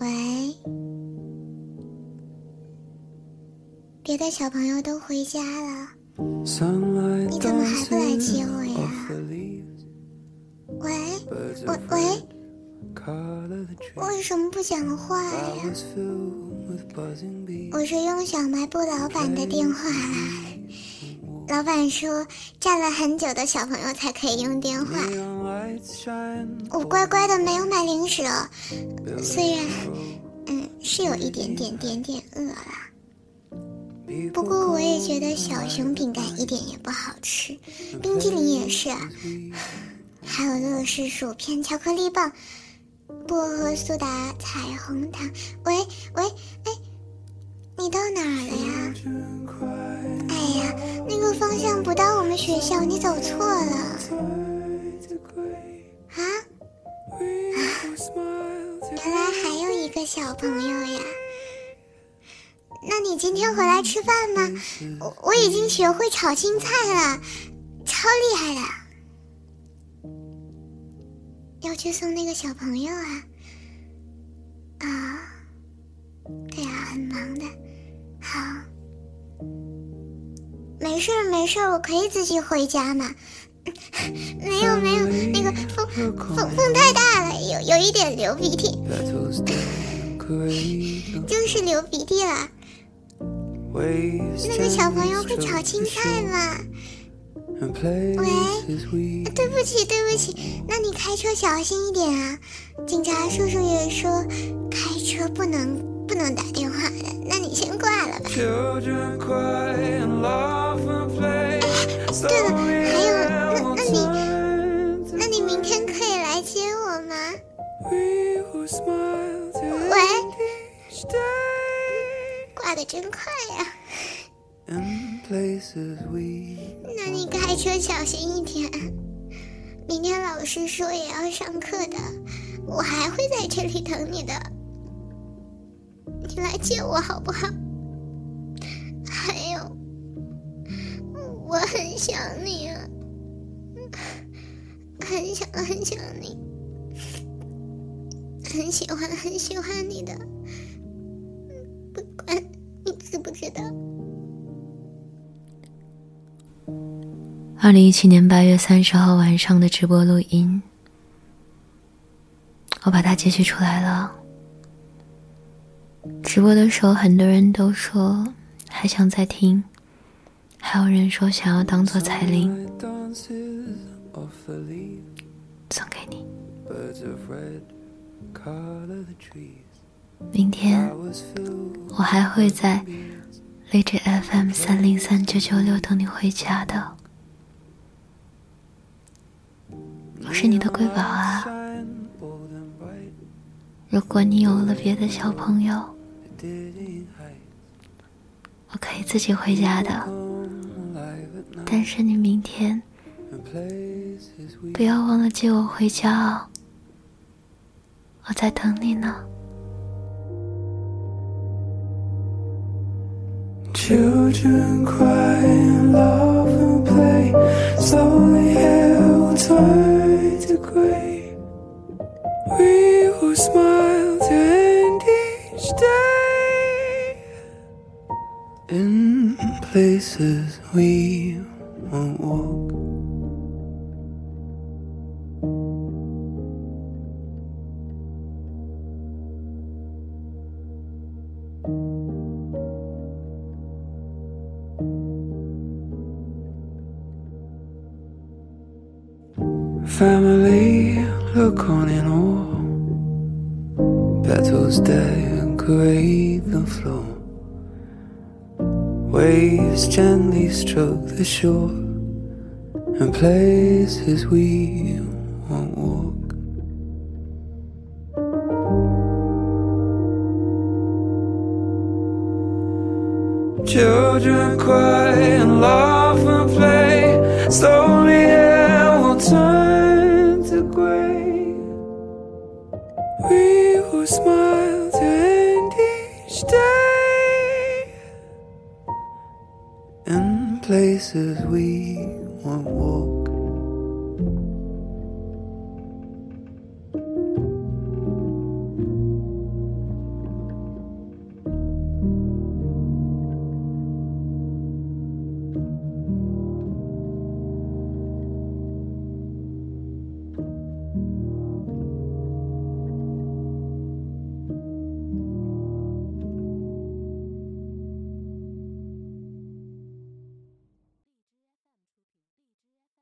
喂，别的小朋友都回家了，你怎么还不来接我呀？喂，喂喂，为什么不讲话呀？我是用小卖部老板的电话来。老板说，站了很久的小朋友才可以用电话。我乖乖的没有买零食哦，虽然，嗯，是有一点点点点饿了。不过我也觉得小熊饼干一点也不好吃，冰激凌也是，还有乐事薯片、巧克力棒、薄荷苏打、彩虹糖。喂喂，哎，你到哪儿了呀？方向不到我们学校，你走错了。啊？原来还有一个小朋友呀。那你今天回来吃饭吗？我我已经学会炒青菜了，超厉害的。要去送那个小朋友啊？啊？对啊，很忙的。没事儿没事儿，我可以自己回家嘛。没有没有，那个风风风太大了，有有一点流鼻涕，就是流鼻涕了。那个小朋友会炒青菜吗？喂，对不起对不起，那你开车小心一点啊！警察叔叔也说开车不能不能打电话的，那你先挂了吧。挂的真快呀！那你开车小心一点。明天老师说也要上课的，我还会在这里等你的。你来接我好不好？还有，我很想你啊，很想很想你，很喜欢很喜欢你的。不管二零一七年八月三十号晚上的直播录音，我把它截取出来了。直播的时候，很多人都说还想再听，还有人说想要当做彩铃，送给你。明天我还会在荔枝 FM 三零三九九六等你回家的。是你的瑰宝啊！如果你有了别的小朋友，我可以自己回家的。但是你明天不要忘了接我回家哦，我在等你呢。Children cry and laugh and play. Slowly hair will We will smile to end each day. In places we won't walk. Family on in awe. Petals decorate the floor. Waves gently stroke the shore. And places we won't walk. Children cry and laugh and play. Slowly hair will turn We will smile to end each day. In places we won't.